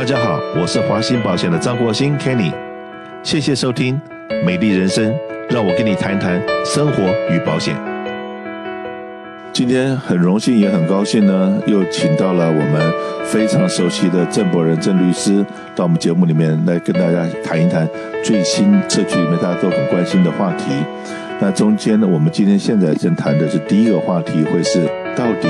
大家好，我是华兴保险的张国兴 Kenny，谢谢收听《美丽人生》，让我跟你谈谈生活与保险。今天很荣幸也很高兴呢，又请到了我们非常熟悉的郑博仁郑律师到我们节目里面来跟大家谈一谈最新社区里面大家都很关心的话题。那中间呢，我们今天现在正谈的是第一个话题，会是到底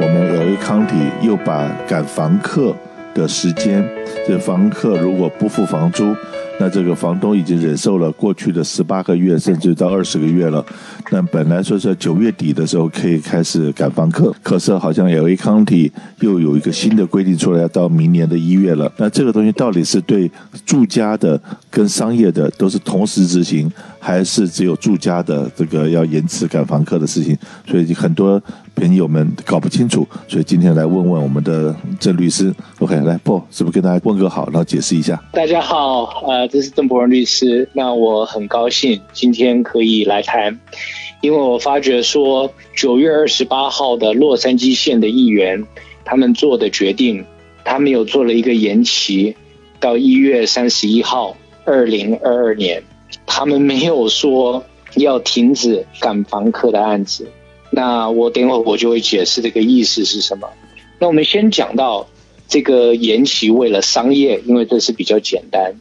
我们 LA County 又把赶房客的时间，这房客如果不付房租，那这个房东已经忍受了过去的十八个月，甚至到二十个月了。那本来说是九月底的时候可以开始赶房客，可是好像 LA County 又有一个新的规定出来，要到明年的一月了。那这个东西到底是对住家的跟商业的都是同时执行，还是只有住家的这个要延迟赶房客的事情？所以很多朋友们搞不清楚，所以今天来问问我们的郑律师。OK，来，不，是不是跟大家问个好，然后解释一下？大家好，呃。这是郑博仁律师，那我很高兴今天可以来谈，因为我发觉说九月二十八号的洛杉矶县的议员他们做的决定，他们有做了一个延期到一月三十一号，二零二二年，他们没有说要停止赶房客的案子。那我等会儿我就会解释这个意思是什么。那我们先讲到这个延期为了商业，因为这是比较简单。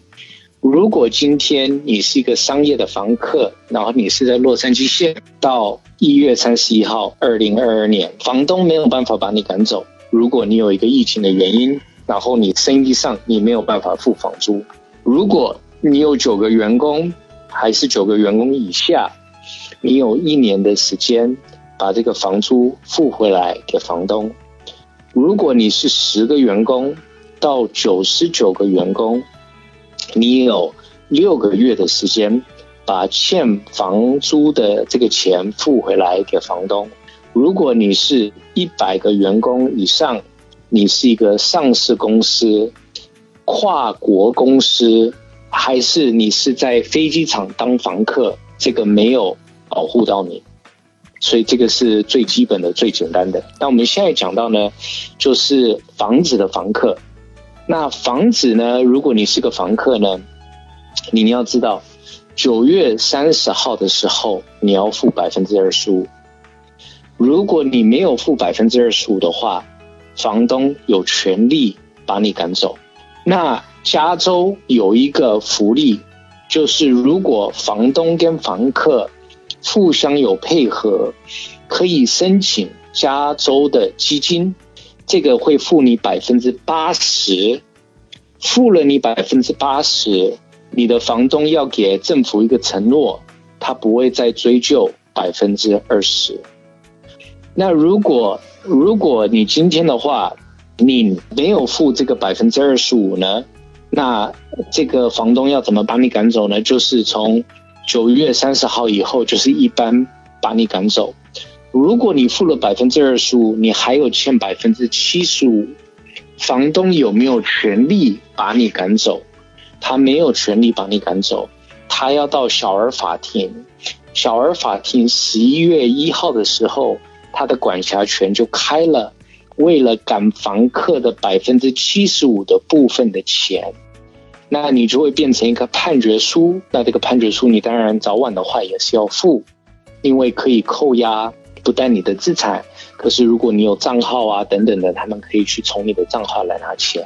如果今天你是一个商业的房客，然后你是在洛杉矶县，到一月三十一号，二零二二年，房东没有办法把你赶走。如果你有一个疫情的原因，然后你生意上你没有办法付房租，如果你有九个员工，还是九个员工以下，你有一年的时间把这个房租付回来给房东。如果你是十个员工到九十九个员工。你有六个月的时间，把欠房租的这个钱付回来给房东。如果你是一百个员工以上，你是一个上市公司、跨国公司，还是你是在飞机场当房客，这个没有保护到你。所以这个是最基本的、最简单的。那我们现在讲到呢，就是房子的房客。那房子呢？如果你是个房客呢，你要知道，九月三十号的时候你要付百分之二十五。如果你没有付百分之二十五的话，房东有权利把你赶走。那加州有一个福利，就是如果房东跟房客互相有配合，可以申请加州的基金。这个会付你百分之八十，付了你百分之八十，你的房东要给政府一个承诺，他不会再追究百分之二十。那如果如果你今天的话，你没有付这个百分之二十五呢，那这个房东要怎么把你赶走呢？就是从九月三十号以后，就是一般把你赶走。如果你付了百分之二十五，你还有欠百分之七十五，房东有没有权利把你赶走？他没有权利把你赶走，他要到小儿法庭。小儿法庭十一月一号的时候，他的管辖权就开了，为了赶房客的百分之七十五的部分的钱，那你就会变成一个判决书。那这个判决书你当然早晚的话也是要付，因为可以扣押。不但你的资产，可是如果你有账号啊等等的，他们可以去从你的账号来拿钱。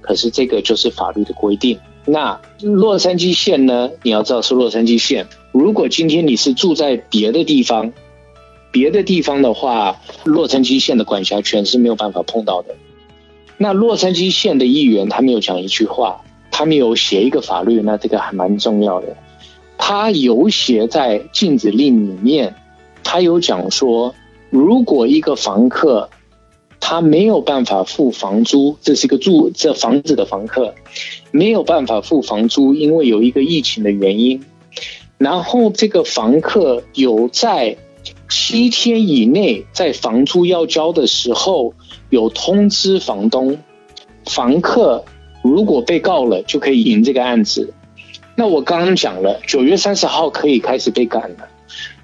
可是这个就是法律的规定。那洛杉矶县呢？你要知道是洛杉矶县。如果今天你是住在别的地方，别的地方的话，洛杉矶县的管辖权是没有办法碰到的。那洛杉矶县的议员他没有讲一句话，他们有写一个法律，那这个还蛮重要的。他有写在禁止令里面。他有讲说，如果一个房客他没有办法付房租，这是一个住这房子的房客没有办法付房租，因为有一个疫情的原因，然后这个房客有在七天以内在房租要交的时候有通知房东，房客如果被告了就可以赢这个案子。那我刚刚讲了，九月三十号可以开始被赶了。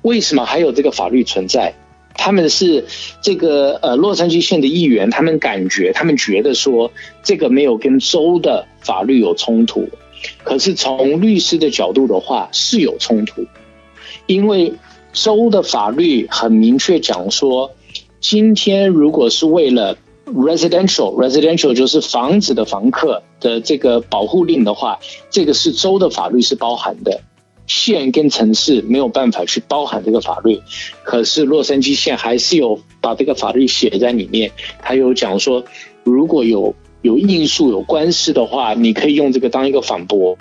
为什么还有这个法律存在？他们是这个呃洛杉矶县的议员，他们感觉他们觉得说这个没有跟州的法律有冲突，可是从律师的角度的话是有冲突，因为州的法律很明确讲说，今天如果是为了 residential residential 就是房子的房客的这个保护令的话，这个是州的法律是包含的。县跟城市没有办法去包含这个法律，可是洛杉矶县还是有把这个法律写在里面。他有讲说，如果有有应诉有官司的话，你可以用这个当一个反驳。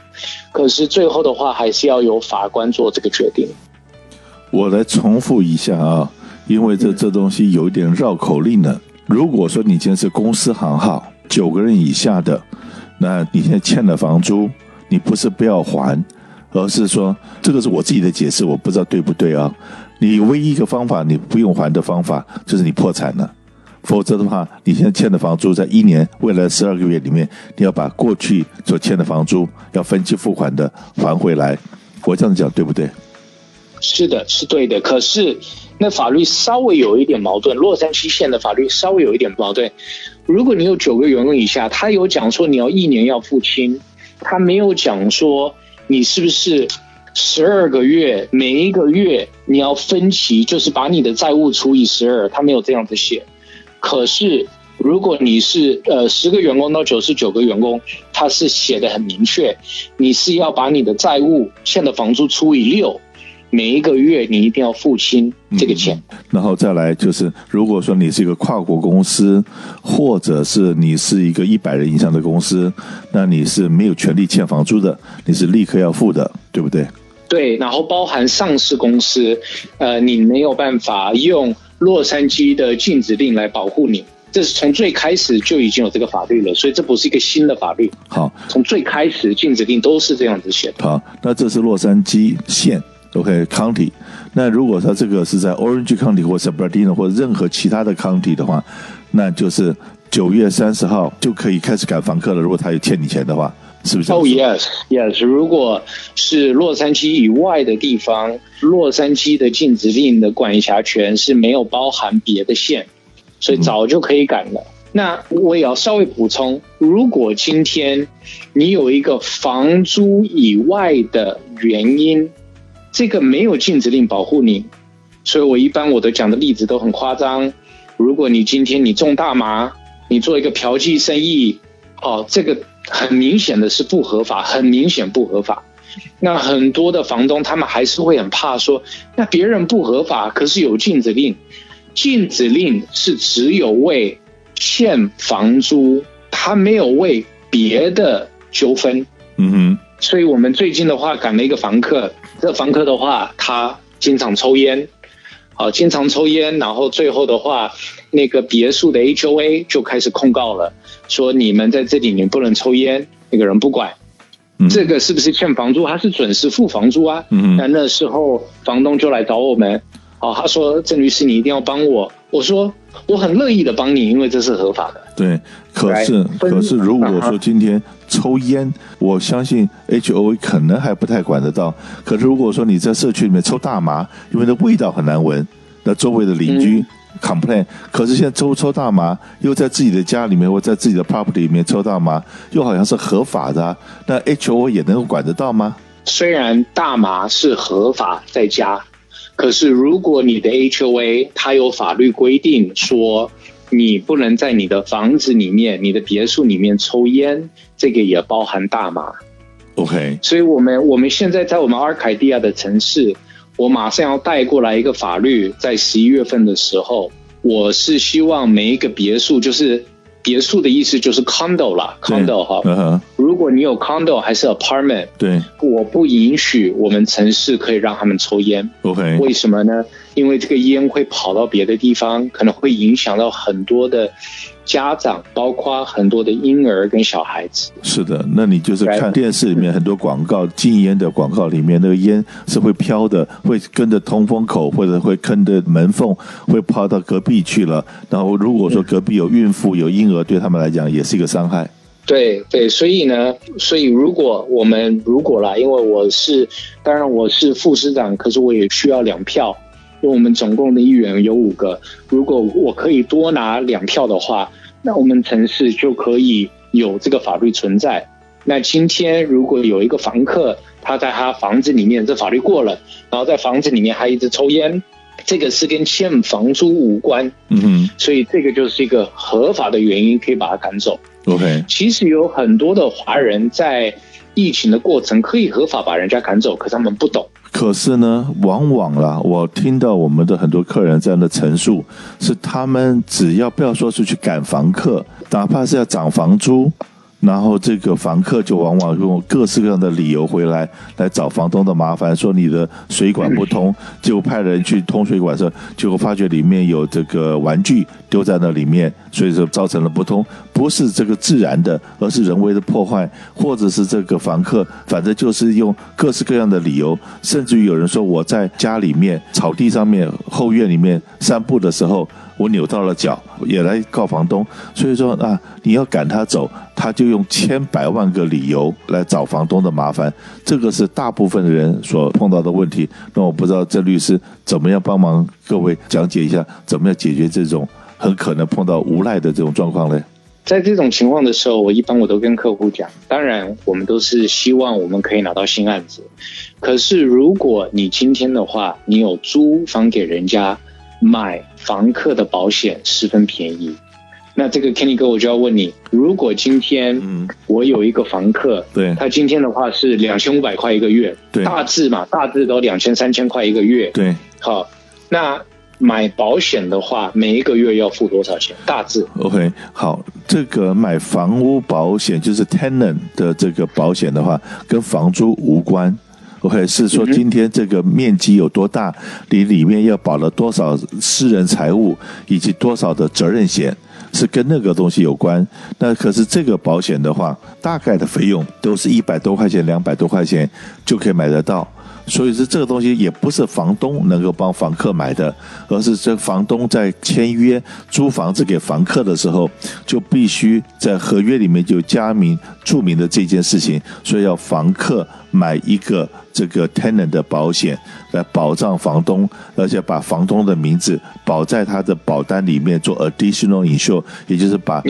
可是最后的话，还是要由法官做这个决定。我来重复一下啊，因为这这东西有点绕口令呢。如果说你今天是公司行号，九个人以下的，那你现在欠了房租，你不是不要还。而是说，这个是我自己的解释，我不知道对不对啊？你唯一一个方法，你不用还的方法，就是你破产了。否则的话，你现在欠的房租，在一年未来十二个月里面，你要把过去所欠的房租要分期付款的还回来。我这样讲对不对？是的，是对的。可是那法律稍微有一点矛盾，洛杉矶县的法律稍微有一点矛盾。如果你有九个员工以下，他有讲说你要一年要付清，他没有讲说。你是不是十二个月，每一个月你要分期，就是把你的债务除以十二？他没有这样子写。可是如果你是呃十个员工到九十九个员工，他是写的很明确，你是要把你的债务欠的房租除以六。每一个月你一定要付清这个钱，嗯，然后再来就是，如果说你是一个跨国公司，或者是你是一个一百人以上的公司，那你是没有权利欠房租的，你是立刻要付的，对不对？对，然后包含上市公司，呃，你没有办法用洛杉矶的禁止令来保护你，这是从最开始就已经有这个法律了，所以这不是一个新的法律。好，从最开始禁止令都是这样子写的。好，那这是洛杉矶县。OK，County，那如果说这个是在 Orange County 或者 Bernardino 或者任何其他的 County 的话，那就是九月三十号就可以开始赶房客了。如果他有欠你钱的话，是不是？哦、oh，Yes，Yes，如果是洛杉矶以外的地方，洛杉矶的禁止令的管辖权是没有包含别的县，所以早就可以赶了。嗯、那我也要稍微补充，如果今天你有一个房租以外的原因。这个没有禁止令保护你，所以我一般我都讲的例子都很夸张。如果你今天你种大麻，你做一个嫖妓生意，哦，这个很明显的是不合法，很明显不合法。那很多的房东他们还是会很怕说，那别人不合法，可是有禁止令。禁止令是只有为欠房租，他没有为别的纠纷。嗯哼。所以我们最近的话赶了一个房客。这房客的话，他经常抽烟，好，经常抽烟，然后最后的话，那个别墅的 HOA 就开始控告了，说你们在这里面不能抽烟，那个人不管，嗯、这个是不是欠房租？他是准时付房租啊。嗯，那那时候房东就来找我们，哦，他说郑律师你一定要帮我，我说我很乐意的帮你，因为这是合法的。对，可是可是如果说今天。抽烟，我相信 HOA 可能还不太管得到。可是如果说你在社区里面抽大麻，因为那味道很难闻，那周围的邻居 complain。可是现在抽抽大麻，又在自己的家里面或在自己的 property 里面抽大麻，又好像是合法的啊，那 HOA 也能够管得到吗？虽然大麻是合法在家，可是如果你的 HOA 它有法律规定说。你不能在你的房子里面、你的别墅里面抽烟，这个也包含大麻。OK，所以我们我们现在在我们阿尔凯蒂亚的城市，我马上要带过来一个法律，在十一月份的时候，我是希望每一个别墅就是。别墅的意思就是 condo 啦，condo 哈。Uh-huh. 如果你有 condo 还是 apartment，对，我不允许我们城市可以让他们抽烟。OK，为什么呢？因为这个烟会跑到别的地方，可能会影响到很多的。家长包括很多的婴儿跟小孩子。是的，那你就是看电视里面很多广告，禁烟的广告里面，那个烟是会飘的，会跟着通风口或者会跟着门缝，会跑到隔壁去了。然后如果说隔壁有孕妇有婴儿，对他们来讲也是一个伤害。对对，所以呢，所以如果我们如果啦，因为我是当然我是副市长，可是我也需要两票。我们总共的议员有五个，如果我可以多拿两票的话，那我们城市就可以有这个法律存在。那今天如果有一个房客，他在他房子里面，这法律过了，然后在房子里面还一直抽烟，这个是跟欠房租无关。嗯哼，所以这个就是一个合法的原因，可以把他赶走。OK，其实有很多的华人在疫情的过程可以合法把人家赶走，可是他们不懂。可是呢，往往啦，我听到我们的很多客人这样的陈述，是他们只要不要说是去赶房客，哪怕是要涨房租。然后这个房客就往往用各式各样的理由回来，来找房东的麻烦，说你的水管不通，结果派人去通水管的时候，结果发觉里面有这个玩具丢在那里面，所以说造成了不通，不是这个自然的，而是人为的破坏，或者是这个房客，反正就是用各式各样的理由，甚至于有人说我在家里面草地上面后院里面散步的时候。我扭到了脚，也来告房东。所以说啊，你要赶他走，他就用千百万个理由来找房东的麻烦。这个是大部分的人所碰到的问题。那我不知道郑律师怎么样帮忙各位讲解一下，怎么样解决这种很可能碰到无赖的这种状况呢？在这种情况的时候，我一般我都跟客户讲，当然我们都是希望我们可以拿到新案子。可是如果你今天的话，你有租房给人家。买房客的保险十分便宜，那这个 Kenny 哥我就要问你，如果今天我有一个房客，对，他今天的话是两千五百块一个月，对，大致嘛，大致都两千三千块一个月，对，好，那买保险的话，每一个月要付多少钱？大致，OK，好，这个买房屋保险就是 tenant 的这个保险的话，跟房租无关。OK，是说今天这个面积有多大，你里面要保了多少私人财物，以及多少的责任险，是跟那个东西有关。那可是这个保险的话，大概的费用都是一百多块钱、两百多块钱就可以买得到。所以说这个东西也不是房东能够帮房客买的，而是这房东在签约租房子给房客的时候，就必须在合约里面就加明注明的这件事情，所以要房客买一个这个 tenant 的保险来保障房东，而且把房东的名字保在他的保单里面做 additional insure，也就是把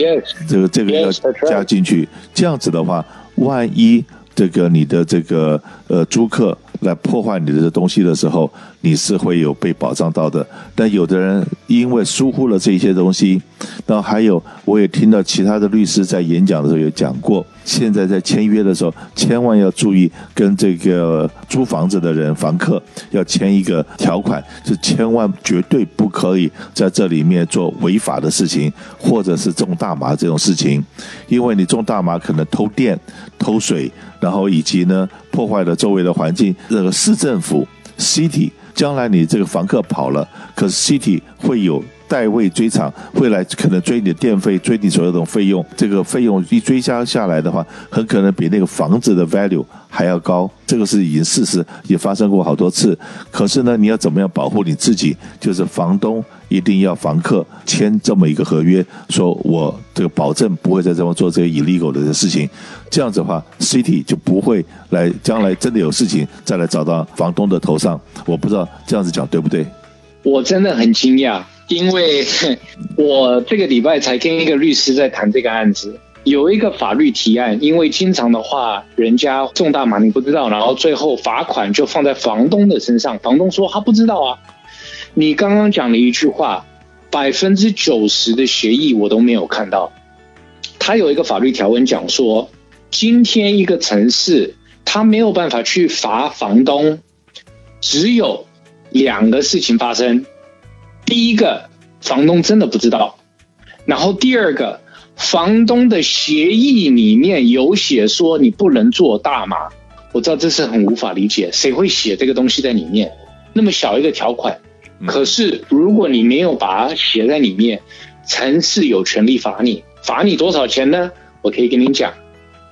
这个这个要加进去，这样子的话，万一这个你的这个呃租客。来破坏你的东西的时候，你是会有被保障到的。但有的人因为疏忽了这些东西，然后还有我也听到其他的律师在演讲的时候有讲过，现在在签约的时候，千万要注意跟这个租房子的人房客要签一个条款，是千万绝对不可以在这里面做违法的事情，或者是种大麻这种事情，因为你种大麻可能偷电、偷水。然后以及呢，破坏了周围的环境。这个市政府 city 将来你这个房客跑了，可是 city 会有代位追偿，会来可能追你的电费，追你所有的费用。这个费用一追加下来的话，很可能比那个房子的 value 还要高。这个是已经事实，也发生过好多次。可是呢，你要怎么样保护你自己？就是房东。一定要房客签这么一个合约，说我这个保证不会在这么做这个 illegal 的事情，这样子的话，City 就不会来将来真的有事情再来找到房东的头上。我不知道这样子讲对不对？我真的很惊讶，因为我这个礼拜才跟一个律师在谈这个案子，有一个法律提案，因为经常的话，人家重大麻你不知道，然后最后罚款就放在房东的身上，房东说他不知道啊。你刚刚讲了一句话，百分之九十的协议我都没有看到。他有一个法律条文讲说，今天一个城市他没有办法去罚房东，只有两个事情发生。第一个，房东真的不知道；然后第二个，房东的协议里面有写说你不能做大麻。我知道这是很无法理解，谁会写这个东西在里面？那么小一个条款。可是，如果你没有把它写在里面，城市有权利罚你，罚你多少钱呢？我可以跟你讲，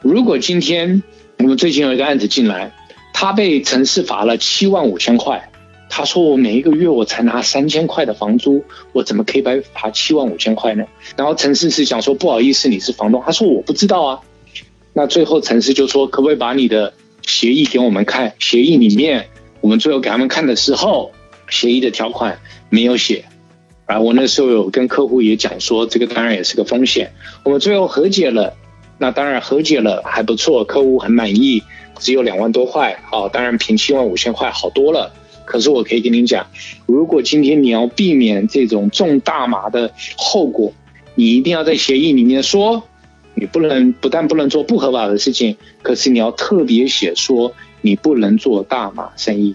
如果今天我们最近有一个案子进来，他被城市罚了七万五千块，他说我每一个月我才拿三千块的房租，我怎么可以白罚七万五千块呢？然后陈思是讲说不好意思，你是房东，他说我不知道啊。那最后陈思就说可不可以把你的协议给我们看？协议里面我们最后给他们看的时候。协议的条款没有写。啊，我那时候有跟客户也讲说，这个当然也是个风险。我们最后和解了，那当然和解了还不错，客户很满意，只有两万多块，好，当然平七万五千块好多了。可是我可以跟您讲，如果今天你要避免这种重大麻的后果，你一定要在协议里面说，你不能不但不能做不合法的事情，可是你要特别写说你不能做大麻生意。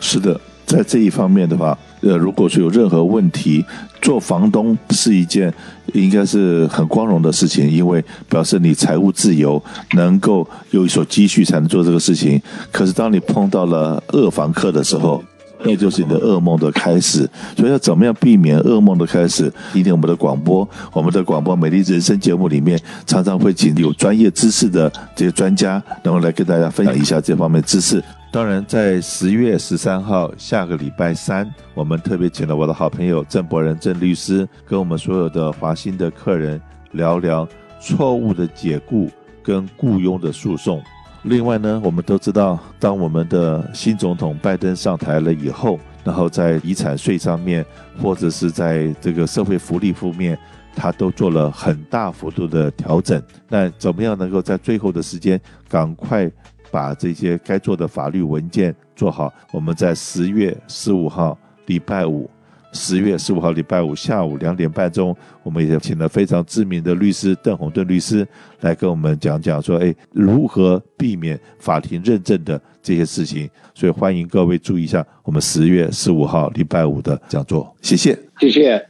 是的，在这一方面的话。呃，如果说有任何问题，做房东是一件应该是很光荣的事情，因为表示你财务自由，能够有一手积蓄才能做这个事情。可是当你碰到了恶房客的时候，那就是你的噩梦的开始。所以要怎么样避免噩梦的开始？今天我们的广播，我们的广播《美丽人生》节目里面，常常会请有专业知识的这些专家，然后来跟大家分享一下这方面知识。当然，在十月十三号下个礼拜三，我们特别请了我的好朋友郑博仁郑律师，跟我们所有的华兴的客人聊聊错误的解雇跟雇佣的诉讼。另外呢，我们都知道，当我们的新总统拜登上台了以后，然后在遗产税上面，或者是在这个社会福利方面，他都做了很大幅度的调整。那怎么样能够在最后的时间赶快？把这些该做的法律文件做好。我们在十月十五号礼拜五，十月十五号礼拜五下午两点半钟，我们也请了非常知名的律师邓鸿顿律师来跟我们讲讲说，哎，如何避免法庭认证的这些事情。所以欢迎各位注意一下我们十月十五号礼拜五的讲座。谢谢，谢谢。